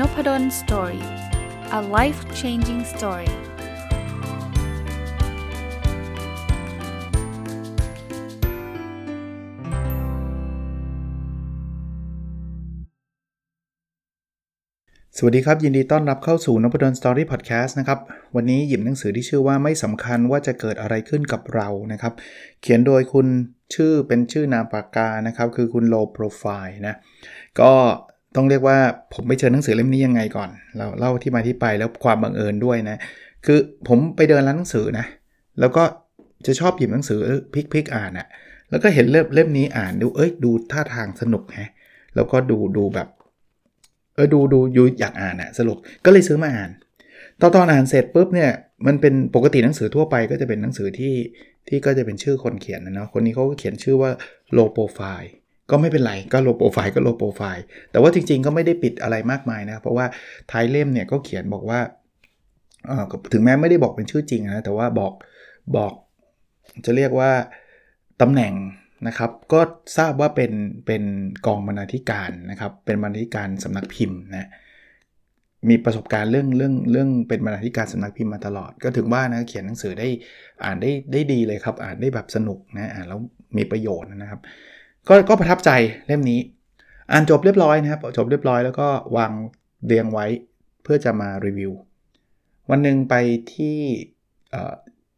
Nopadol Story a life changing story สวัสดีครับ ยินดีต้อนรับเข้าสู่นพดล Story พอดแคสต์นะครับ วันนี้หยิบหนังสือที่ชื่อว่าไม่สำคัญว่าจะเกิดอะไรขึ้นกับเรานะครับ เขียนโดยคุณชื่อเป็นชื่อนามปากกานะครับ คือคุณโลโปรไฟล์นะ ก็ ต้องเรียกว่าผมไปเจอหนังสือเล่มนี้ยังไงก่อน เราเล่าที่มาที่ไปแล้วความบังเอิญด้วยนะ คือผมไปเดินร้านหนังสือนะ แล้วก็จะชอบหยิบหนังสือพลิกๆอ่านอะ่ะแล้วก็เห็นเล่มเล่มนี้อ่านดูเอ้ยดูท่าทางสนุกฮะแล้วก็ดูดูแบบเออดูดูอยู่อยากอ่านอะสรุปก็เลยซื้อมาอ่านตอนตอนอ่านเสร็จปุ๊บเนี่ยมันเป็นปกติหนังสือทั่วไปก็จะเป็นหนังสือที่ที่ก็จะเป็นชื่อคนเขียนนะเนาะคนนี้เขาก็เขียนชื่อว่า low profile ก็ไม่เป็นไร ก็โลโปรไฟล์ก็โลโปรไฟล์ แต่ว่าจริงๆ ก็ไม่ได้ปิดอะไรมากมายนะ เพราะว่าท้ายเล่มเนี่ยก็เขียนบอกว่า ถึงแม้ไม่ได้บอกเป็นชื่อจริงนะ แต่ว่าบอกบอกจะเรียกว่าตำแหน่งนะครับ ก็ทราบว่าเป็นเป็นกองบรรณาธิการนะครับ เป็นบรรณาธิการสำนักพิมพ์นะ มีประสบการณ์เรื่องเรื่องเรื่องเป็นบรรณาธิการสำนักพิมพ์มาตลอด ก็ถึงว่านะเขียนหนังสือได้อ่านได้ได้ดีเลยครับ อ่านได้แบบสนุกนะ อ่านแล้วมีประโยชน์นะครับ ก็ก็ประทับใจเล่มนี้ อ่านจบเรียบร้อยนะครับจบเรียบร้อยแล้วก็วางเรียงไว้เพื่อจะมารีวิว วันหนึ่งไปที่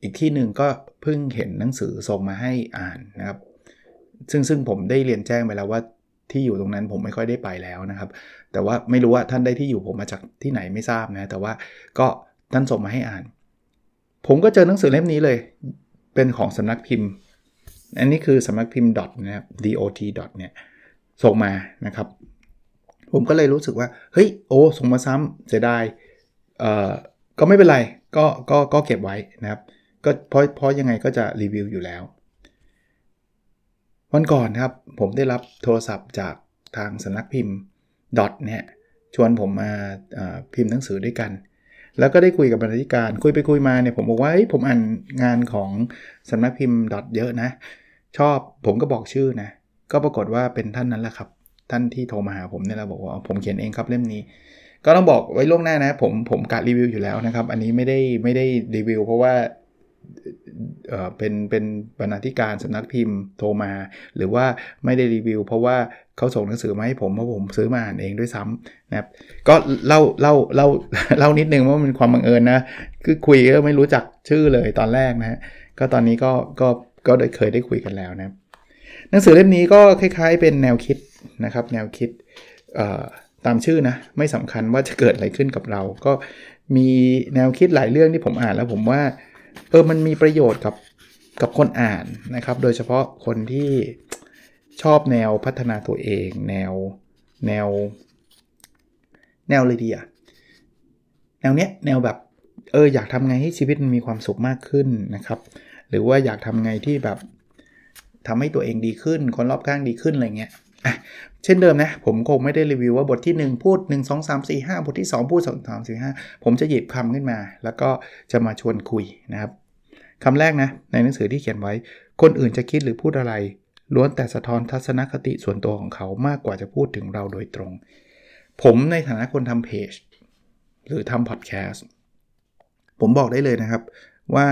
อีกที่หนึ่งก็เพิ่งเห็นหนังสือส่งมาให้อ่านนะครับ ซึ่งซึ่งผมได้เรียนแจ้งไปแล้วว่าที่อยู่ตรงนั้นผมไม่ค่อยได้ไปแล้วนะครับ แต่ว่าไม่รู้ว่าท่านได้ที่อยู่ผมมาจากที่ไหนไม่ทราบนะ แต่ว่าก็ท่านส่งมาให้อ่าน ผมก็เจอหนังสือเล่มนี้เลย เป็นของสำนักพิมพ์ อันนี้คือสำนักพิมพ์ dot นะครับ dot dot เนี่ยส่งมานะครับ ผมก็เลยรู้สึกว่า เฮ้ย โอ้ ส่งมาซ้ำเสียดายเอ่อก็ไม่เป็นไร ก็ก็ก็เก็บไว้นะครับ ก็เพราะเพราะยังไงก็จะรีวิวอยู่แล้ว วันก่อนครับ ผมได้รับโทรศัพท์จากทางสำนักพิมพ์ดอทเนี่ยชวนผมมาพิมพ์หนังสือด้วยกัน แล้วก็ได้คุยกับบรรณาธิการ คุยไปคุยมาเนี่ยผมบอกว่าผมอ่านงานของสำนักพิมพ์ดอทเยอะนะ ชอบผมก็บอกชื่อนะ ก็ปรากฏว่าเป็นท่านนั้นแหละครับ ท่านที่โทรมาหาผมเนี่ยเราบอกว่าผมเขียนเองครับเล่มนี้ ก็ต้องบอกไว้ล่วงหน้านะ ผมผมกะรีวิวอยู่แล้วนะครับ อันนี้ไม่ได้ไม่ได้รีวิวเพราะว่า เป็นเป็นบรรณาธิการสำนักพิมพ์โทรมา หรือว่าไม่ได้รีวิว เพราะว่าเขาส่งหนังสือมาให้ผมเพราะผมซื้อมาอ่านเองด้วยซ้ำนะครับก็เล่าเล่าเล่าเล่านิดนึงว่ามันความบังเอิญนะคือคุยก็ไม่รู้จักชื่อเลยตอนแรกนะ ก็ตอนนี้ก็ก็ก็ได้เคยได้คุยกันแล้วนะหนังสือเล่มนี้ก็คล้ายๆ เป็นแนวคิดนะครับ แนวคิดตามชื่อนะไม่สำคัญว่าจะเกิดอะไรขึ้นกับเรา ก็มีแนวคิดหลายเรื่องที่ผมอ่านแล้วผมว่า เออมันมีประโยชน์กับกับคนอ่านนะครับ โดยเฉพาะคนที่ชอบแนวพัฒนาตัวเอง แนวแนว แนวเลยดีอะแนวเนี้ยแนวแบบเอออยากทำไงให้ชีวิตมันมีความสุขมากขึ้นนะครับ หรือว่าอยากทำไงที่แบบทำให้ตัวเองดีขึ้น คนรอบข้างดีขึ้นอะไรเงี้ยอะ เช่นเดิมนะ ผมคงไม่ได้รีวิวว่าบทที่ 1 พูด 1 2 3 4 5 บทที่ 2 พูด 2 3 4 5 ผมจะหยิบคำขึ้นมา แล้วก็จะมาชวนคุยนะครับคำแรกนะ ในหนังสือที่เขียนไว้ คนอื่นจะคิดหรือพูดอะไร ล้วนแต่สะท้อนทัศนคติส่วนตัวของเขามากกว่าจะพูดถึงเราโดยตรง ผมในฐานะคนทำเพจหรือทำพอดแคสต์ผมบอกได้เลยนะครับว่า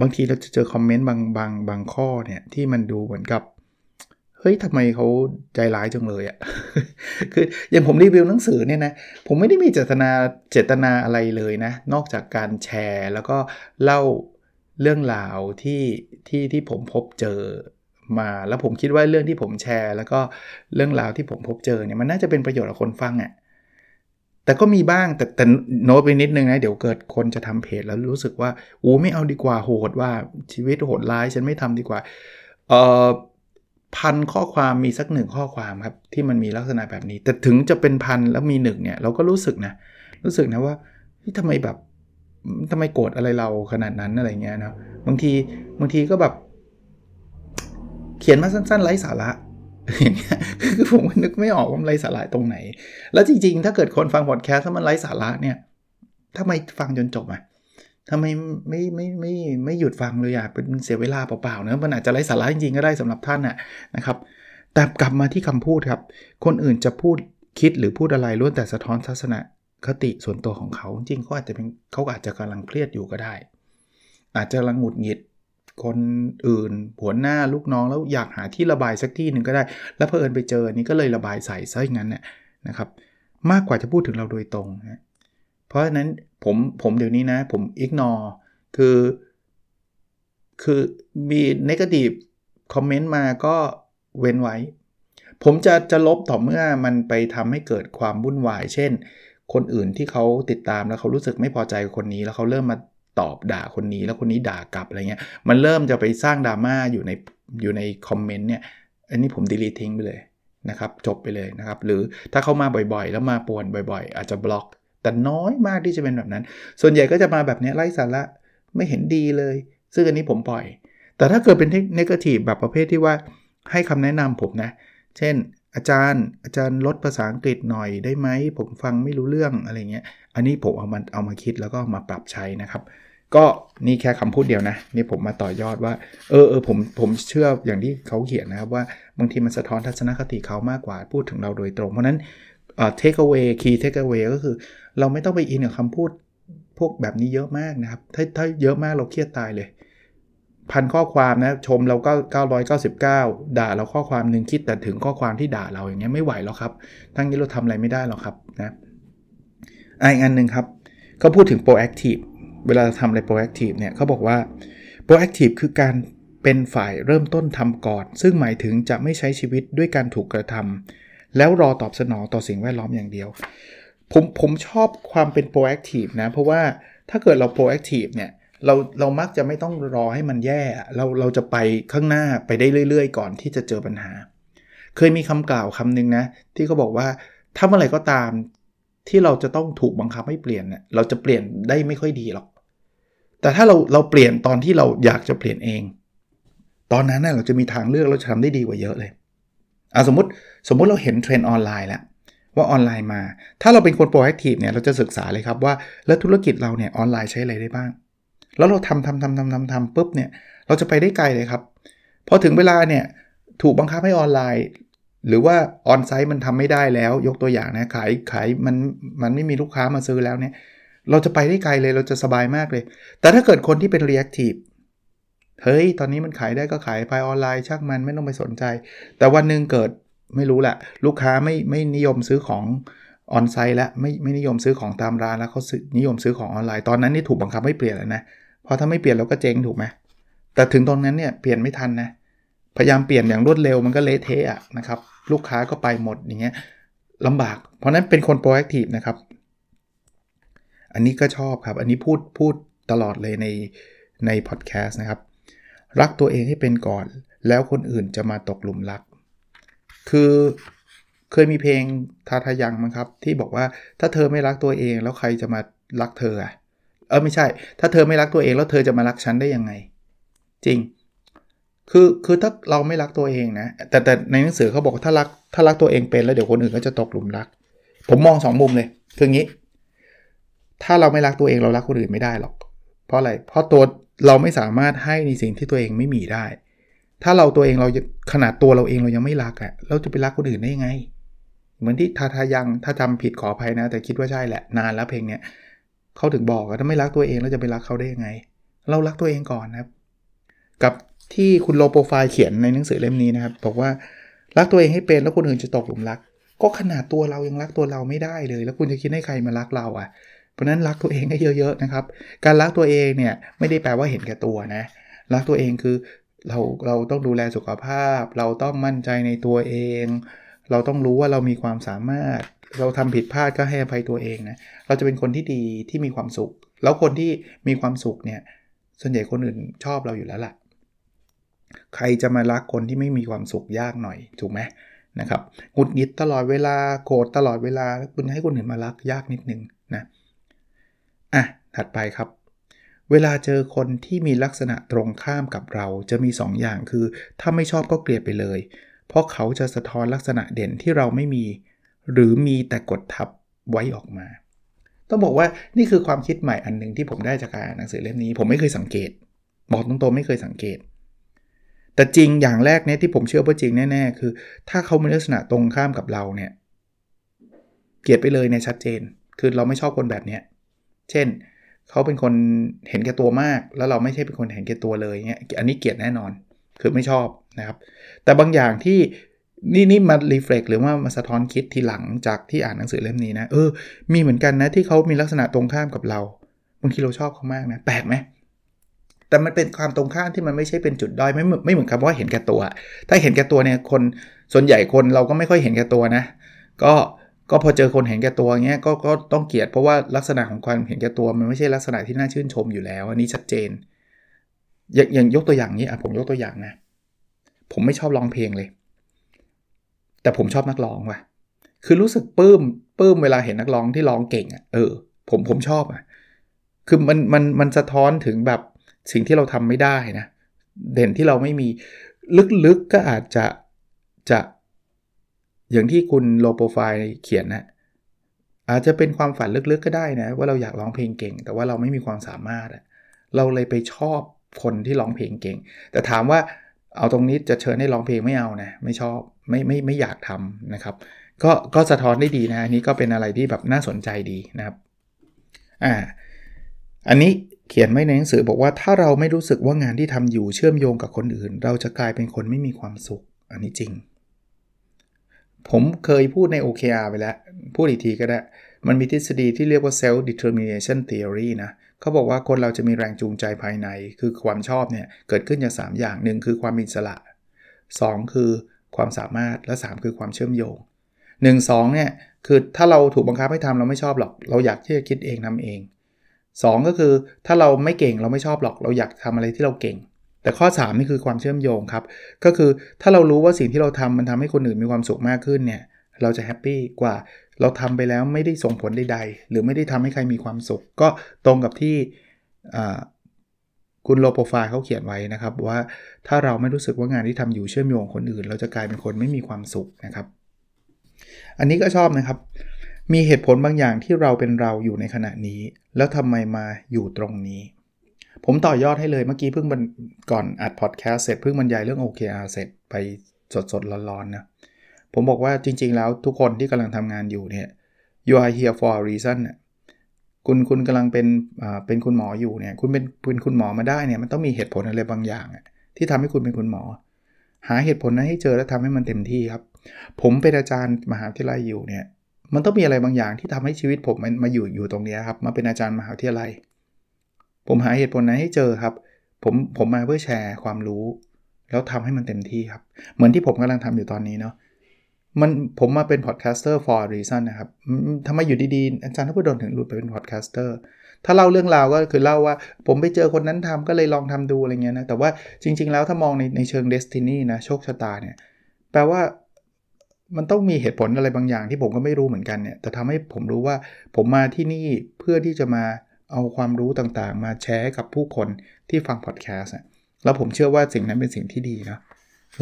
บางทีเราจะเจอคอมเมนต์บางบางบางข้อเนี่ยที่มันดูเหมือนกับ เฮ้ยทำไมเขาใจร้ายจังเลยอะ่ะ คืออย่างผมรีวิวหนังสือเนี่ยนะ ผมไม่ได้มีเจตนาเจตนาอะไรเลยนะ นอกจากการแชร์ แล้วก็เล่าเรื่องราวที่ที่ที่ผมพบเจอมา แล้วผมคิดว่าเรื่องที่ผมแชร์ แล้วก็เรื่องราวที่ผมพบเจอเนี่ยมันน่าจะเป็นประโยชน์กับคนฟังอะ่ะแต่ก็มีบ้างแต่แต่โน้ตไปนิดนึงนะเดี๋ยวเกิดคนจะทำเพจแล้วรู้สึกว่าโอ้ไม่เอาดีกว่าโหดว่าชีวิตโหดร้ายฉันไม่ทำดีกว่าเอ่อ พันข้อความมีสักหนึ่งข้อความครับที่มันมีลักษณะแบบนี้ แต่ถึงจะเป็นพันแล้วมีหนึ่งเนี่ยเราก็รู้สึกนะรู้สึกนะว่าที่ทำไมแบบทำไมโกรธอะไรเราขนาดนั้นอะไรเงี้ยนะบางทีบางทีก็แบบ เขียนมาสั้นๆไร้สาระอย่างเงี้ยคือผมนึกไม่ออกว่าไร้สาระตรงไหน แล้วจริงๆ ถ้าเกิดคนฟังพอดแคสต์ถ้ามันไร้สาระเนี่ยทำไมฟังจนจบอะ ทำไมไม่ไม่ไม่ไม่หยุดฟังเลยอะเป็นเสียเวลาเปล่าๆนะมันอาจจะไร้สาระจริงๆก็ได้สำหรับท่านน่ะนะครับ แต่กลับมาที่คำพูดครับ คนอื่นจะพูดคิดหรือพูดอะไรล้วนแต่สะท้อนทัศนคติส่วนตัวของเขาจริงเขาอาจจะเป็นเขาอาจจะกำลังเครียดอยู่ก็ได้ อาจจะกำลังหงุดหงิดคนอื่นหัวหน้าลูกน้องแล้วอยากหาที่ระบายสักที่หนึ่งก็ได้ แล้วเพอเอิญไปเจอนี้ก็เลยระบายใส่ซะอย่างนั้นเนี่ยนะครับ มากกว่าจะพูดถึงเราโดยตรงนะ ราะฉะนั้นผมผมเดี๋ยวนี้นะผมอิกนอคือ คือมีนกาทีฟคอมเมนต์มาก็เว้นไว้ ผมจะจะลบต่อเมื่อมันไปทำให้เกิดความวุ่นวาย เช่น คนอื่นที่เขาติดตามแล้วเขารู้สึกไม่พอใจคนนี้ แล้วเขาเริ่มมาตอบด่าคนนี้ แล้วคนนี้ด่ากลับอะไรเงี้ย มันเริ่มจะไปสร้างดราม่าอยู่ในอยู่ในคอมเมนต์เนี่ย อันนี้ผมดีลีทิ้งไปเลยนะครับ จบไปเลยนะครับ หรือถ้าเขามาบ่อยๆ แล้วมาป่วนบ่อย ๆ อาจจะบล็อก แต่น้อยมากที่จะเป็นแบบนั้น ส่วนใหญ่ก็จะมาแบบนี้ไร้สาระไม่เห็นดีเลย ซึ่งอันนี้ผมปล่อย แต่ถ้าเกิดเป็นเนกาทีฟแบบประเภทที่ว่าให้คำแนะนำผมนะ เช่น อาจารย์อาจารย์ลดภาษาอังกฤษหน่อยได้ไหม ผมฟังไม่รู้เรื่องอะไรเงี้ย อันนี้ผมเอามาเอามาคิดแล้วก็มาปรับใช้นะครับ ก็นี่แค่คำพูดเดียวนะ นี่ผมมาต่อยอดว่า เออเออผมผมเชื่ออย่างที่เขาเขียนนะครับว่าบางทีมันสะท้อนทัศนคติเขามากกว่าพูดถึงเราโดยตรง เพราะนั้นเอ่อ take away key take away ก็คือ เราไม่ต้องไปอินกับคำพูดพวกแบบนี้เยอะมากนะครับ ถ้าถ้าเยอะมากเราเครียดตายเลยพันข้อความนะชมเราก็ 999 ด่าเราข้อความหนึ่งคิดแต่ถึงข้อความที่ด่าเราอย่างเงี้ยไม่ไหวแล้วครับ ทั้งนี้เราทำอะไรไม่ได้หรอกครับนะอีกอันหนึ่งครับเขาพูดถึง proactive เวลาทำอะไร proactive เนี่ยเขาบอกว่า proactive คือการเป็นฝ่ายเริ่มต้นทำก่อน ซึ่งหมายถึงจะไม่ใช้ชีวิตด้วยการถูกกระทำแล้วรอตอบสนองต่อสิ่งแวดล้อมอย่างเดียว ผมผมชอบความเป็น proactive นะ เพราะว่าถ้าเกิดเรา proactive เนี่ยเราเรามักจะไม่ต้องรอให้มันแย่ เราเราจะไปข้างหน้าไปได้เรื่อย ๆ ก่อนที่จะเจอปัญหา เคยมีคำกล่าวคำนึงนะ ที่เขาบอกว่าถ้าเมื่อไหร่ก็ตามที่เราจะต้องถูกบังคับให้เปลี่ยนเนี่ยเราจะเปลี่ยนได้ไม่ค่อยดีหรอก แต่ถ้าเราเราเปลี่ยนตอนที่เราอยากจะเปลี่ยนเอง ตอนนั้นน่ะเราจะมีทางเลือกเราจะทำได้ดีกว่าเยอะเลยอะสมมติสมมติเราเห็นเทรนด์ออนไลน์แล้ว ว่าออนไลน์มา ถ้าเราเป็นคน proactive เนี่ยเราจะศึกษาเลยครับว่าแล้วธุรกิจเราเนี่ยออนไลน์ใช้อะไรได้บ้าง แล้วเราทำทำทำทำทำทำปุ๊บเนี่ยเราจะไปได้ไกลเลยครับพอถึงเวลาเนี่ยถูกบังคับให้ออนไลน์ หรือว่าออนไซต์มันทำไม่ได้แล้ว ยกตัวอย่างนะขายขายมันมันไม่มีลูกค้ามาซื้อแล้วเนี่ยเราจะไปได้ไกลเลยเราจะสบายมากเลย แต่ถ้าเกิดคนที่เป็น reactive เฮ้ย ตอนนี้มันขายได้ก็ขายไปออนไลน์ช่างมันไม่ต้องไปสนใจ แต่วันหนึ่งเกิด ไม่รู้แหละ ลูกค้าไม่ไม่นิยมซื้อของออนไซต์แล้วไม่ไม่นิยมซื้อของตามร้านแล้วเขานิยมซื้อของออนไลน์ตอนนั้นนี่ถูกบังคับไม่เปลี่ยนแล้วนะพอถ้าไม่เปลี่ยนเราก็เจ๊งถูกไหมแต่ถึงตรงนั้นเนี่ยเปลี่ยนไม่ทันนะพยายามเปลี่ยนอย่างรวดเร็วมันก็เละเทะนะครับลูกค้าก็ไปหมดอย่างเงี้ยลำบาก เพราะนั้นเป็นคน proactive นะครับ อันนี้ก็ชอบครับ อันนี้พูดพูดตลอดเลยในในพอดแคสต์นะครับ รักตัวเองให้เป็นก่อน แล้วคนอื่นจะมาตกหลุมรัก คือเคยมีเพลงทาทายังมั้งครับ ที่บอกว่าถ้าเธอไม่รักตัวเองแล้วใครจะมารักเธออะเออไม่ใช่ ถ้าเธอไม่รักตัวเองแล้วเธอจะมารักฉันได้ยังไง จริง คือคือถ้าเราไม่รักตัวเองนะ แต่แต่ในหนังสือเขาบอกถ้ารักถ้ารักตัวเองเป็นแล้วเดี๋ยวคนอื่นก็จะตกหลุมรัก ผมมองสองมุมเลยคืองี้ ถ้าเราไม่รักตัวเองเรารักคนอื่นไม่ได้หรอก เพราะอะไรเพราะตัวเราไม่สามารถให้ในสิ่งที่ตัวเองไม่มีได้ ถ้าเราตัวเองเราขนาดตัวเราเองเรายังไม่รักอะ่ะเราจะไปรักคนอื่นได้ยังไง เหมือนที่ทาทายังถ้าจำผิดขออภัยนะ แต่คิดว่าใช่แหละนานแล้วเพลงเนี้ยเขาถึงบอกว่าถ้าไม่รักตัวเองแล้วจะไปรักเขาได้ยังไง เรารักตัวเองก่อนนะครับ กับที่คุณโลโปรไฟล์เขียนในหนังสือเล่มนี้นะครับ บอกว่ารักตัวเองให้เป็นแล้วคนอื่นจะตกหลุมรัก ก็ขนาดตัวเรายังรักตัวเราไม่ได้เลย แล้วคุณจะคิดให้ใครมารักเราอะ เพราะนั้นรักตัวเองให้เยอะๆนะครับ การรักตัวเองเนี่ยไม่ได้แปลว่าเห็นแก่ตัวนะ รักตัวเองคือ เราเราต้องดูแลสุขภาพ เราต้องมั่นใจในตัวเอง เราต้องรู้ว่าเรามีความสามารถ เราทำผิดพลาดก็ให้อภัยตัวเองนะเราจะเป็นคนที่ดีที่มีความสุข แล้วคนที่มีความสุขเนี่ยส่วนใหญ่คนอื่นชอบเราอยู่แล้วล่ะ ใครจะมารักคนที่ไม่มีความสุขยากหน่อยถูกไหมนะครับหงุดหงิดตลอดเวลาโกรธตลอดเวลาคุณให้คนอื่นมารักยากนิดนึงนะอะถัดไปครับ เวลาเจอคนที่มีลักษณะตรงข้ามกับเราจะมี2ออย่างคือ ถ้าไม่ชอบก็เกลียดไปเลย เพราะเขาจะสะท้อนลักษณะเด่นที่เราไม่มี หรือมีแต่กดทับไว้ออกมา ต้องบอกว่านี่คือความคิดใหม่อันหนึ่งที่ผมได้จากการอ่านหนังสือเล่มนี้ ผมไม่เคยสังเกต บอกตรงๆไม่เคยสังเกต แต่จริงอย่างแรกเนี่ยที่ผมเชื่อว่าจริงแน่ๆคือ ถ้าเขามีลักษณะตรงข้ามกับเราเนี่ยเกลียดไปเลยเนี่ยชัดเจน คือเราไม่ชอบคนแบบเนี้ยเช่น เขาเป็นคนเห็นแก่ตัวมาก แล้วเราไม่ใช่เป็นคนเห็นแก่ตัวเลยเงี้ยอันนี้เกลียดแน่นอน คือไม่ชอบนะครับ แต่บางอย่างที่นี่นี่มารีเฟล็กหรือว่ามาสะท้อนคิดทีหลังจากที่อ่านหนังสือเล่มนี้นะเออมีเหมือนกันนะที่เขามีลักษณะตรงข้ามกับเราบางทีเราชอบเขามากนะแปลกไหมแต่มันเป็นความตรงข้ามที่มันไม่ใช่เป็นจุดด้อยไม่ไม่เหมือนกับว่าเห็นแก่ตัว ถ้าเห็นแก่ตัวเนี่ยคนส่วนใหญ่คนเราก็ไม่ค่อยเห็นแก่ตัวนะ ก็ ก็พอเจอคนเห็นแก่ตัวเงี้ยก็ก็ต้องเกลียดเพราะว่าลักษณะของความเห็นแก่ตัวมันไม่ใช่ลักษณะที่น่าชื่นชมอยู่แล้ว อันนี้ชัดเจน อย่างอย่างยกตัวอย่างนี้อะผมยกตัวอย่างนะผมไม่ชอบร้องเพลงเลย แต่ผมชอบนักร้องว่ะ คือรู้สึกปื้มปื้มเวลาเห็นนักร้องที่ร้องเก่งอะเออผมผมชอบอะคือมันมันมันสะท้อนถึงแบบสิ่งที่เราทำไม่ได้นะ เด่นที่เราไม่มีลึกๆก็อาจจะจะ อย่างที่คุณโลโปรไฟล์เขียนนะอาจจะเป็นความฝันลึกๆก็ได้นะ ว่าเราอยากร้องเพลงเก่ง แต่ว่าเราไม่มีความสามารถ เราเลยไปชอบคนที่ร้องเพลงเก่ง แต่ถามว่าเอาตรงนี้จะเชิญให้ร้องเพลงไม่เอานะ ไม่ชอบไม่ไม่ไม่อยากทำนะครับ ก็ก็สะท้อนได้ดีนะ อันนี้ก็เป็นอะไรที่แบบน่าสนใจดีนะครับอ่าอันนี้เขียนไว้ในหนังสือบอกว่าถ้าเราไม่รู้สึกว่างานที่ทำอยู่เชื่อมโยงกับคนอื่น เราจะกลายเป็นคนไม่มีความสุข อันนี้จริง ผมเคยพูดใน OKR ไปแล้ว พูดอีกทีก็ได้ มันมีทฤษฎีที่เรียกว่า self determination theory นะเขาบอกว่าคนเราจะมีแรงจูงใจภายใน คือความชอบเนี่ยเกิดขึ้นจาก 3 อย่างหนึ่งคือความอิสระ 2 คือความสามารถและ 3 คือความเชื่อมโยง 1 2เนี่ยคือถ้าเราถูกบังคับให้ทำเราไม่ชอบหรอก เราอยากที่จะคิดเองทำเอง 2 ก็คือถ้าเราไม่เก่งเราไม่ชอบหรอก เราอยากทำอะไรที่เราเก่ง แต่ข้อ 3 นี่คือความเชื่อมโยงครับ ก็คือถ้าเรารู้ว่าสิ่งที่เราทำมันทำให้คนอื่นมีความสุขมากขึ้นเนี่ย เราจะแฮปปี้กว่าเราทำไปแล้วไม่ได้ส่งผลใดๆ หรือไม่ได้ทำให้ใครมีความสุข ก็ตรงกับที่คุณโลโปรไฟล์เขาเขียนไว้นะครับ ว่าถ้าเราไม่รู้สึกว่างานที่ทำอยู่เชื่อมโยงคนอื่น เราจะกลายเป็นคนไม่มีความสุขนะครับ อันนี้ก็ชอบนะครับ มีเหตุผลบางอย่างที่เราเป็นเราอยู่ในขณะนี้ แล้วทำไมมาอยู่ตรงนี้ ผมต่อยอดให้เลยเมื่อกี้เพิ่งก่อนอัดพอดแคสต์เสร็จเพิ่งบรรยายเรื่อง OKR เสร็จไปสดๆร้อนๆนะผมบอกว่าจริง ๆ แล้วทุกคนที่กำลังทำงานอยู่เนี่ย you are here for a reason คุณคุณกำลังเป็นเป็นคุณหมออยู่เนี่ยคุณเป็นเป็นคุณหมอมาได้เนี่ยมันต้องมีเหตุผลอะไรบางอย่าง ที่ทำให้คุณเป็นคุณหมอ หาเหตุผลนั้นให้เจอแล้วทำให้มันเต็มที่ครับ ผมเป็นอาจารย์มหาวิทยาลัยอยู่เนี่ยมันต้องมีอะไรบางอย่างที่ทำให้ชีวิตผมมันมาอยู่อยู่ตรงนี้ครับมาเป็นอาจารย์มหาวิทยาลัย ผมหาเหตุผลนั้นให้เจอครับ ผมผมมาเพื่อแชร์ความรู้ แล้วทำให้มันเต็มที่ครับ เหมือนที่ผมกำลังทำอยู่ตอนนี้เนาะมันผมมาเป็นพอดแคสเตอร์ for a reason นะครับทำไมอยู่ดีๆ อาจารย์นพดลถึงหลุดไปเป็น podcaster ถ้าเล่าเรื่องราวก็คือเล่าว่า ผมไปเจอคนนั้นทำก็เลยลองทำดูอะไรเงี้ยนะแต่ว่าจริง ๆ แล้วถ้ามองในในเชิงเดสตินีนะโชคชะตาเนี่ยแปลว่ามันต้องมีเหตุผลอะไรบางอย่างที่ผมก็ไม่รู้เหมือนกันเนี่ยแต่ทำให้ผมรู้ว่าผมมาที่นี่เพื่อที่จะมา เอาความรู้ต่างๆ มาแชร์กับผู้คนที่ฟังพอดแคสต์แล้วผมเชื่อว่าสิ่งนั้นเป็นสิ่งที่ดีนะ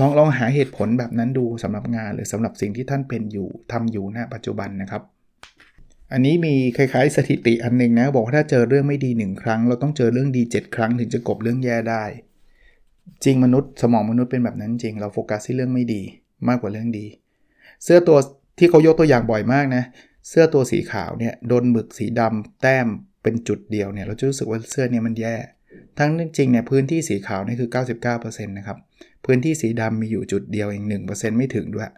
ลองลองหาเหตุผลแบบนั้นดูสำหรับงานหรือสำหรับสิ่งที่ท่านเป็นอยู่ทำอยู่ณปัจจุบันนะครับ อันนี้มีคล้ายๆสถิติอันนึงนะบอกว่าถ้าเจอเรื่องไม่ดี 1 ครั้ง เราต้องเจอเรื่องดี 7 ครั้งถึงจะกบเรื่องแย่ได้ จริงมนุษย์สมองมนุษย์เป็นแบบนั้นจริง เราโฟกัสที่เรื่องไม่ดีมากกว่าเรื่องดี เสื้อตัวที่เขายกตัวอย่างบ่อยมากนะเสื้อตัวสีขาวเนี่ยโดนหมึกสีดำแต้ม เป็นจุดเดียวเนี่ยเราจะรู้สึกว่าเสื้อเนี่ยมันแย่ ทั้งจริงเนี่ยพื้นที่สีขาวนี่คือ 99%นะครับ พื้นที่สีดำมีอยู่จุดเดียวเอง1%ไม่ถึงด้วย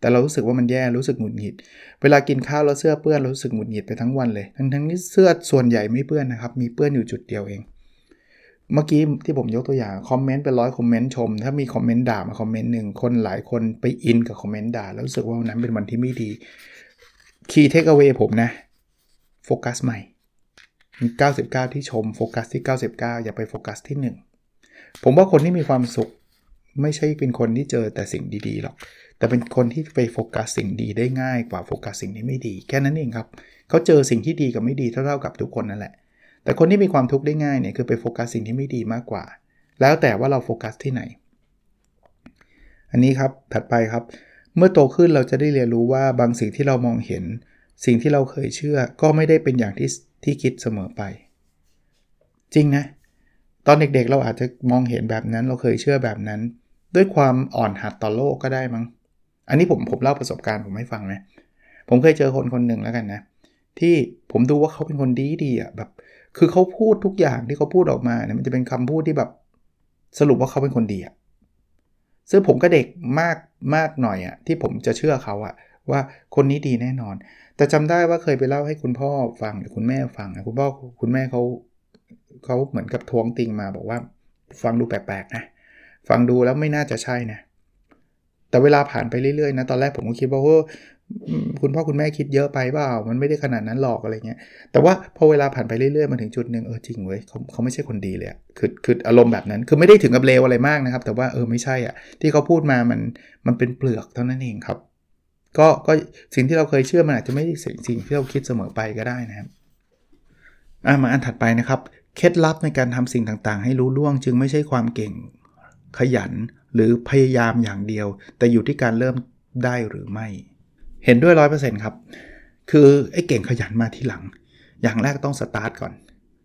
แต่เรารู้สึกว่ามันแย่รู้สึกหงุดหงิด เวลากินข้าวแล้วเสื้อเปื้อนรู้สึกหงุดหงิดไปทั้งวันเลย ทั้งทั้งนี้เสื้อส่วนใหญ่ไม่เปื้อนนะครับ มีเปื้อนอยู่จุดเดียวเอง เมื่อกี้ที่ผมยกตัวอย่างคอมเมนต์เป็นร้อยคอมเมนต์ชม ถ้ามีคอมเมนต์ด่ามาคอมเมนต์หนึ่งคนหลายคนไปอินกับคอมเมนต์ด่าแล้วรู้สึกว่าวันนั้นเป็นวันที่ไม่ดี key takeaway ผมนะโฟกัสใหม่ 99 ที่ชมโฟกัสที่ 99 อย่าไปโฟกัสที่ 1 ผมว่าคนที่มีความสุข ไม่ใช่เป็นคนที่เจอแต่สิ่งดีๆหรอก แต่เป็นคนที่ไปโฟกัสสิ่งดีได้ง่ายกว่าโฟกัสสิ่งที่ไม่ดี แค่นั้นเองครับ เขาเจอสิ่งที่ดีกับไม่ดีเท่าๆกับทุกคนนั่นแหละ แต่คนที่มีความทุกข์ได้ง่ายเนี่ยคือไปโฟกัสสิ่งที่ไม่ดีมากกว่า แล้วแต่ว่าเราโฟกัสที่ไหน อันนี้ครับถัดไปครับ เมื่อโตขึ้นเราจะได้เรียนรู้ว่าบางสิ่งที่เรามองเห็น สิ่งที่เราเคยเชื่อ ก็ไม่ได้เป็นอย่างที่ ที่คิดเสมอไป จริงนะ ตอนเด็กๆเราอาจจะมองเห็นแบบนั้นเราเคยเชื่อแบบนั้น ด้วยความอ่อนหัดต่อโลกก็ได้มั้ง อันนี้ผมผมเล่าประสบการณ์ผมให้ฟังนะผมเคยเจอคนคนหนึ่งแล้วกันนะ ที่ผมดูว่าเขาเป็นคนดีดีอะแบบ คือเขาพูดทุกอย่างที่เขาพูดออกมาเนี่ยมันจะเป็นคำพูดที่แบบสรุปว่าเขาเป็นคนดีอะซึ่งผมก็เด็กมากมากหน่อยอะที่ผมจะเชื่อเขาอะว่าคนนี้ดีแน่นอนแต่จำได้ว่าเคยไปเล่าให้คุณพ่อฟังหรือคุณแม่ฟังนะคุณพ่อคุณแม่เขาเขาเหมือนกับทวงติงมาบอกว่า ฟังดูแปลกๆนะฟังดูแล้วไม่น่าจะใช่นะแต่เวลาผ่านไปเรื่อยๆนะตอนแรกผมก็คิดว่าโอ้คุณพ่อคุณแม่คิดเยอะไปเปล่ามันไม่ได้ขนาดนั้นหรอกอะไรเงี้ยแต่ว่าพอเวลาผ่านไปเรื่อยๆมาถึงจุดหนึ่งเออจริงเว้ยเขาเขาไม่ใช่คนดีเลยคือคืออารมณ์แบบนั้นคือไม่ได้ถึงกับเลวอะไรมากนะครับ แต่ว่าเออไม่ใช่อะที่เขาพูดมามันมันเป็นเปลือกเท่านั้นเองครับ ก็ก็สิ่งที่เราเคยเชื่อมันอาจจะไม่ใช่สิ่งสิ่งที่เราคิดเสมอไปก็ได้นะครับอะมาอันถัดไปนะครับเคล็ดลับในการทำสิ่งต่างๆ ให้รู้ล่วง จึงไม่ใช่ความเก่งขยันหรือพยายามอย่างเดียว แต่อยู่ที่การเริ่มได้หรือไม่ เห็นด้วยร้อยเปอร์เซ็นต์ครับ คือไอ้เก่งขยันมาที่หลัง อย่างแรกต้องสตาร์ทก่อน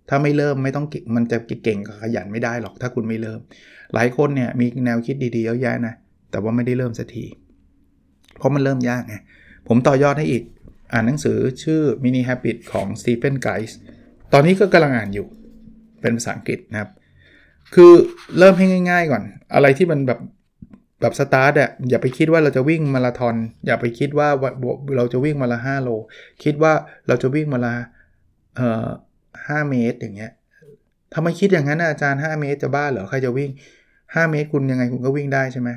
ถ้าไม่เริ่มไม่ต้องมันจะเก่งกับขยันไม่ได้หรอกถ้าคุณไม่เริ่ม หลายคนเนี่ยมีแนวคิดดีๆเยอะแยะนะแต่ว่าไม่ได้เริ่มสักที เพราะมันเริ่มยากไงผมต่อยอดให้อีก อ่านหนังสือชื่อ Mini Habit ของ Stephen Guys ตอนนี้ก็กำลังอ่านอยู่ เป็นภาษาอังกฤษนะครับ คือเริ่มให้ง่าย ๆ ก่อน อะไรที่มันแบบแบบสตาร์ทอะอย่าไปคิดว่าเราจะวิ่งมาราธอนอย่าไปคิดว่าเราจะวิ่งมาละ5โล คิดว่าเราจะวิ่งมาละเอ่อ5เมตรอย่างเงี้ยทำไมคิดอย่างนั้นอาจารย์ 5 เมตรจะบ้าเหรอใครจะวิ่ง 5 เมตรคุณยังไงคุณก็วิ่งได้ใช่ไหม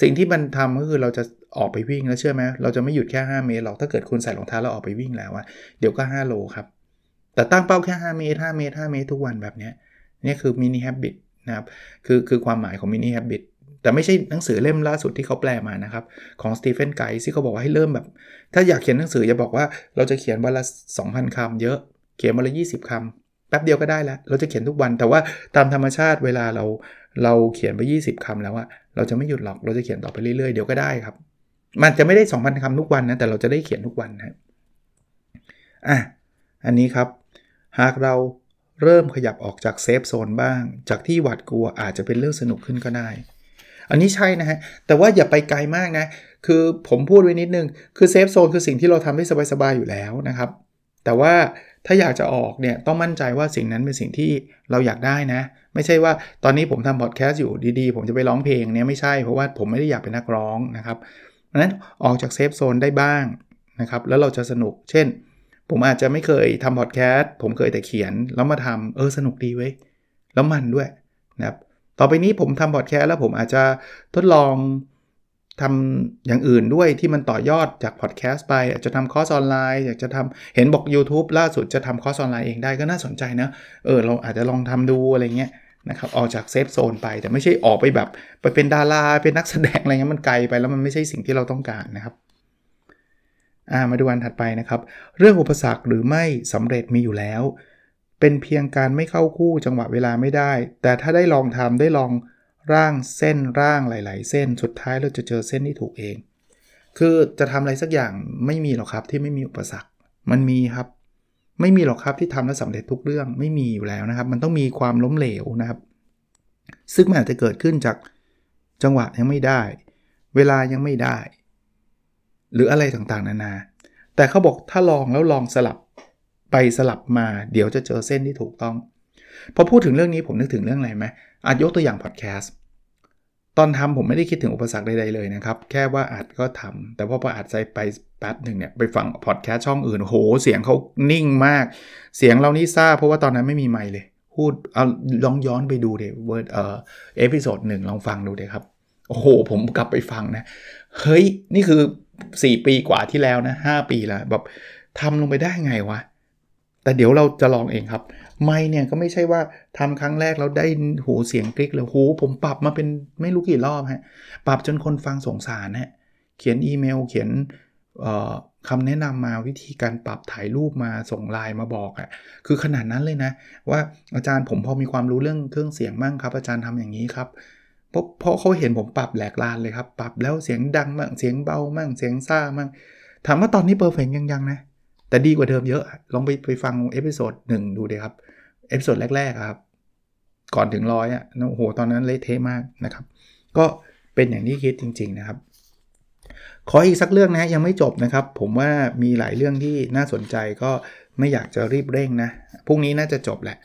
สิ่งที่มันทำก็คือเราจะ ออกไปวิ่งแล้วเชื่อไหมเราจะไม่หยุดแค่ 5 เมตรหรอกถ้าเกิดคุณใส่รองเท้าแล้วออกไปวิ่งแล้วอะเดี๋ยวก็ 5 โลครับ แต่ตั้งเป้าแค่ 5 เมตร 5 เมตร 5 เมตรทุกวันแบบนี้นี่คือ mini habit นะครับคือคือความหมายของ mini habit แต่ไม่ใช่หนังสือเล่มล่าสุดที่เขาแปลมานะครับ ของ Stephen Guise ที่เขาบอกว่าให้เริ่มแบบ ถ้าอยากเขียนหนังสืออย่าบอกว่าเราจะเขียนวันละ 2,000คำเยอะเขียนวันละ 20คำแป๊บเดียวก็ได้แล้ว เราจะเขียนทุกวัน แต่ว่าตามธรรมชาติเวลาเราเราเขียนไป 20คำแล้วอะเราจะไม่หยุดหรอกเราจะเขียนต่อไปเรื่อยๆเดี๋ยวก็ได้ครับ มันจะไม่ได้ 2,000คำทุกวันนะ แต่เราจะได้เขียนทุกวันนะอะ อันนี้ครับ หากเราเริ่มขยับออกจากเซฟโซนบ้าง จากที่หวาดกลัวอาจจะเป็นเรื่องสนุกขึ้นก็ได้ อันนี้ใช่นะฮะ แต่ว่าอย่าไปไกลมากนะ คือผมพูดไว้นิดนึง คือ safe zone คือสิ่งที่เราทำได้สบายๆอยู่แล้วนะครับ แต่ว่าถ้าอยากจะออกเนี่ยต้องมั่นใจว่าสิ่งนั้นเป็นสิ่งที่เราอยากได้นะ ไม่ใช่ว่าตอนนี้ผมทำพอดแคสต์อยู่ดีๆ ผมจะไปร้องเพลงเนี่ยไม่ใช่เพราะว่าผมไม่ได้อยากเป็นนักร้องนะครับ นั้นออกจาก safe zone ได้บ้างนะครับแล้วเราจะสนุก เช่น ผมอาจจะไม่เคยทำพอดแคสต์ผมเคยแต่เขียน แล้วมาทำเออสนุกดีเว้ยแล้วมันด้วยนะครับต่อไปนี้ผมทำพอดแคสต์แล้วผมอาจจะทดลองทำอย่างอื่นด้วยที่มันต่อยอดจากพอดแคสต์ไปอาจจะทำคอร์สออนไลน์อยากจะทำเห็นบอก YouTube ล่าสุดจะทำคอร์สออนไลน์เองได้ก็น่าสนใจนะเออเราอาจจะลองทำดูอะไรเงี้ย นะครับออกจาก safe zone ไปแต่ไม่ใช่ออกไปแบบ ไปเป็นดาราเป็นนักแสดงอะไรเงี้ยมันไกลไปแล้วมันไม่ใช่สิ่งที่เราต้องการนะครับ มาดูอันถัดไปนะครับ เรื่องอุปสรรคหรือไม่สำเร็จมีอยู่แล้ว เป็นเพียงการไม่เข้าคู่จังหวะเวลาไม่ได้ แต่ถ้าได้ลองทำได้ลองร่างเส้นร่างหลาย ๆ เส้นสุดท้ายเราจะเจอเส้นที่ถูกเอง คือจะทำอะไรสักอย่างไม่มีหรอกครับที่ไม่มีอุปสรรคมันมีครับ ไม่มีหรอกครับที่ทำแล้วสำเร็จทุกเรื่องไม่มีอยู่แล้วนะครับ มันต้องมีความล้มเหลวนะครับ ซึ่งมันอาจจะเกิดขึ้นจากจังหวะยังไม่ได้ เวลายังไม่ได้ หรืออะไรต่างๆ นานา แต่เขาบอกถ้าลองแล้วลองสลับไปสลับมา เดี๋ยวจะเจอเส้นที่ถูกต้อง พอพูดถึงเรื่องนี้ผมนึกถึงเรื่องอะไรไหมอาจยกตัวอย่างพอดแคสต์ ตอนทำผมไม่ได้คิดถึงอุปสรรคใดๆเลยนะครับ แค่ว่าอาจก็ทำแต่พอพออาจใจไปแป๊บหนึ่งเนี่ยไปฟังพอดแคสต์ช่องอื่นโห เสียงเขานิ่งมาก เสียงเรานี่ซ่าเพราะว่าตอนนั้นไม่มีไมค์เลย พูดเอาลองย้อนไปดูเดี๋ยว word เอ่อ episode หนึ่งลองฟังดูเดี๋ยวครับ โอ้โห ผมกลับไปฟังนะ เฮ้ย นี่คือ 4 ปีกว่าที่แล้วนะ 5 ปีแล้วแบบทำลงไปได้ไงวะ แต่เดี๋ยวเราจะลองเองครับ ไม่เนี่ยก็ไม่ใช่ว่าทำครั้งแรกแล้วได้หูเสียงกริกเลยหูผมปรับมาเป็นไม่รู้กี่รอบฮะปรับจนคนฟังสงสารฮะเขียนอีเมลเขียนคำแนะนำมาวิธีการปรับถ่ายรูปมาส่งไลน์มาบอกอะ่ะคือขนาดนั้นเลยนะ ว่าอาจารย์ผมพอมีความรู้เรื่องเครื่องเสียงมั่งครับ อาจารย์ทำอย่างนี้ครับเพราะเพราะเขาเห็นผมปรับแหลกลานเลยครับ ปรับแล้วเสียงดังมั่งเสียงเบามั่งเสียงซ่ามั่งถามว่าตอนนี้ perfect ยังยังนะ แต่ดีกว่าเดิมเยอะ ลองไปไปฟัง episode หนึ่งดูเลยครับ episode แรก ๆ ครับ ก่อนถึงร้อยอะโอ้โห ตอนนั้นเละเทะมากนะครับ ก็เป็นอย่างที่คิดจริง ๆ นะครับ ขออีกสักเรื่องนะยังไม่จบนะครับ ผมว่ามีหลายเรื่องที่น่าสนใจก็ไม่อยากจะรีบเร่งนะพรุ่งนี้น่าจะจบแหละ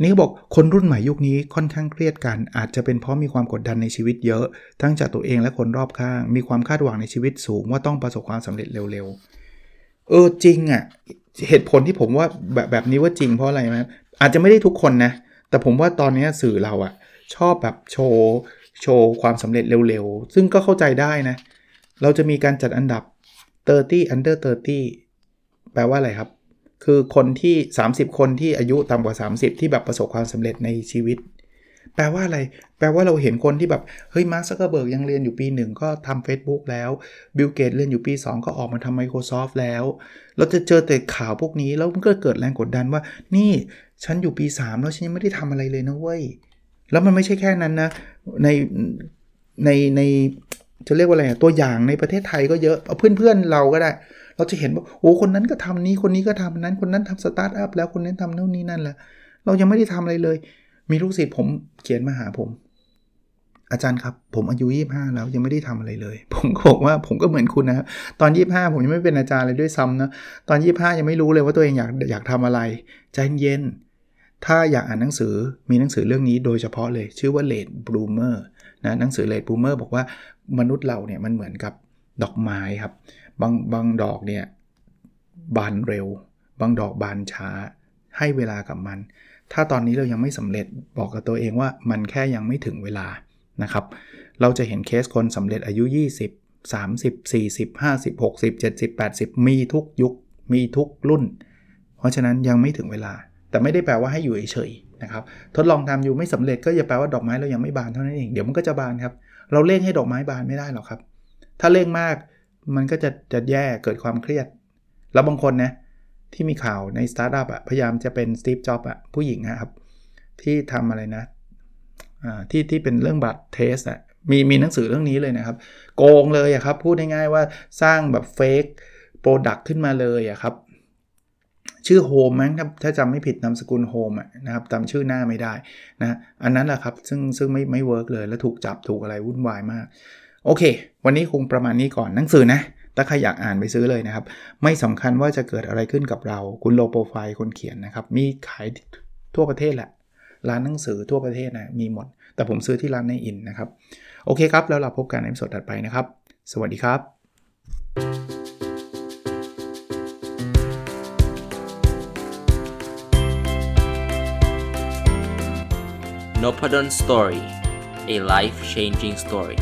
นี่เขาบอกคนรุ่นใหม่ยุคนี้ค่อนข้างเครียดกัน อาจจะเป็นเพราะมีความกดดันในชีวิตเยอะ ทั้งจากตัวเองและคนรอบข้าง มีความคาดหวังในชีวิตสูงว่าต้องประสบความสำเร็จเร็วๆ เออจริงอะ่ะเหตุผลที่ผมว่าแบบแบบนี้ว่าจริงเพราะอะไรไหมอาจจะไม่ได้ทุกคนนะ แต่ผมว่าตอนนี้สื่อเราอะชอบแบบโชว์โชว์ความสำเร็จเร็วๆ ซึ่งก็เข้าใจได้นะ เราจะมีการจัดอันดับ 30 under 30 แปลว่าอะไรครับ คือคนที่ 30 คนที่อายุต่ำกว่า 30 ที่แบบประสบความสำเร็จในชีวิต แปลว่าอะไร แปลว่าเราเห็นคนที่แบบ เฮ้ย มาร์คซักเกอร์เบิร์กยังเรียนอยู่ปี 1 ก็ทำ Facebook แล้ว บิลเกตส์เรียนอยู่ปี 2 ก็ออกมาทำ Microsoft แล้ว เราจะเจอแต่ข่าวพวกนี้ แล้วมันก็เกิดแรงกดดันว่า นี่ฉันอยู่ปี 3 แล้วฉันยังไม่ได้ทำอะไรเลยนะเว้ย แล้วมันไม่ใช่แค่นั้นนะ ใน ใน ใน จะเรียกว่าอะไรตัวอย่างในประเทศไทยก็เยอะ เอาเพื่อนๆเราก็ได้ เราจะเห็นว่า โอ้ คนนั้นก็ทำนี้ คนนี้ก็ทำนั้น คนนั้นทำสตาร์ทอัพแล้ว คนนี้ทำโน่นนี่นั่นแหละ เรายังไม่ได้ทำอะไรเลย มีลูกศิษย์ผมเขียนมาหาผม อาจารย์ครับ ผมอายุ 25 แล้วยังไม่ได้ทำอะไรเลย ผมก็บอกว่าผมก็เหมือนคุณนะครับตอน 25 ผมยังไม่เป็นอาจารย์เลยด้วยซ้ำนะตอน 25 ยังไม่รู้เลยว่าตัวเองอยากอยากทำอะไรใจเย็นถ้าอยากอ่านหนังสือมีหนังสือเรื่องนี้โดยเฉพาะเลย ชื่อว่า Late Bloomer นะหนังสือ Late Bloomer บอกว่ามนุษย์เราเนี่ยมันเหมือนกับดอกไม้ครับ บางบางดอกเนี่ยบานเร็ว บางดอกบานช้า ให้เวลากับมัน ถ้าตอนนี้เรายังไม่สำเร็จบอกกับตัวเองว่ามันแค่ยังไม่ถึงเวลานะครับ เราจะเห็นเคสคนสำเร็จอายุ 20 30 40 50 60 70 80 มีทุกยุค มีทุกรุ่น เพราะฉะนั้นยังไม่ถึงเวลา แต่ไม่ได้แปลว่าให้อยู่เฉยๆนะครับ ทดลองทำอยู่ไม่สำเร็จก็อย่าแปลว่าดอกไม้เรายังไม่บานเท่านั้นเอง เดี๋ยวมันก็จะบานครับ เราเร่งให้ดอกไม้บานไม่ได้หรอกครับ ถ้าเร่งมากมันก็จะจะแย่เกิดความเครียด แล้วบางคนนะ ที่มีข่าวในสตาร์ทอัพอะพยายามจะเป็นสตีฟจ็อบอะผู้หญิงนะครับที่ทำอะไรนะที่ที่เป็นเรื่องบัตรเทสอะมีมีหนังสือเรื่องนี้เลยนะครับ โกงเลยอะครับ พูดง่ายๆว่าสร้างแบบ fake product ขึ้นมาเลยอะครับ ชื่อโฮมมั้งถ้าจำไม่ผิดนามสกุลโฮมนะครับจำชื่อหน้าไม่ได้นะอันนั้นแหละครับ ซึ่งซึ่งไม่ไม่ work เลย แล้วถูกจับถูกอะไรวุ่นวายมาก โอเค วันนี้คงประมาณนี้ก่อนหนังสือนะ ถ้าใครอยากอ่านไปซื้อเลยนะครับ ไม่สำคัญว่าจะเกิดอะไรขึ้นกับเรา คุณ Low Profile คนเขียนนะครับ มีขายทั่วประเทศแหละ ร้านหนังสือทั่วประเทศนะมีหมด แต่ผมซื้อที่ร้านในอินนะครับ โอเคครับ แล้วเราพบกันในสดถัดไปนะครับ สวัสดีครับ n o p a d o n Story a life changing story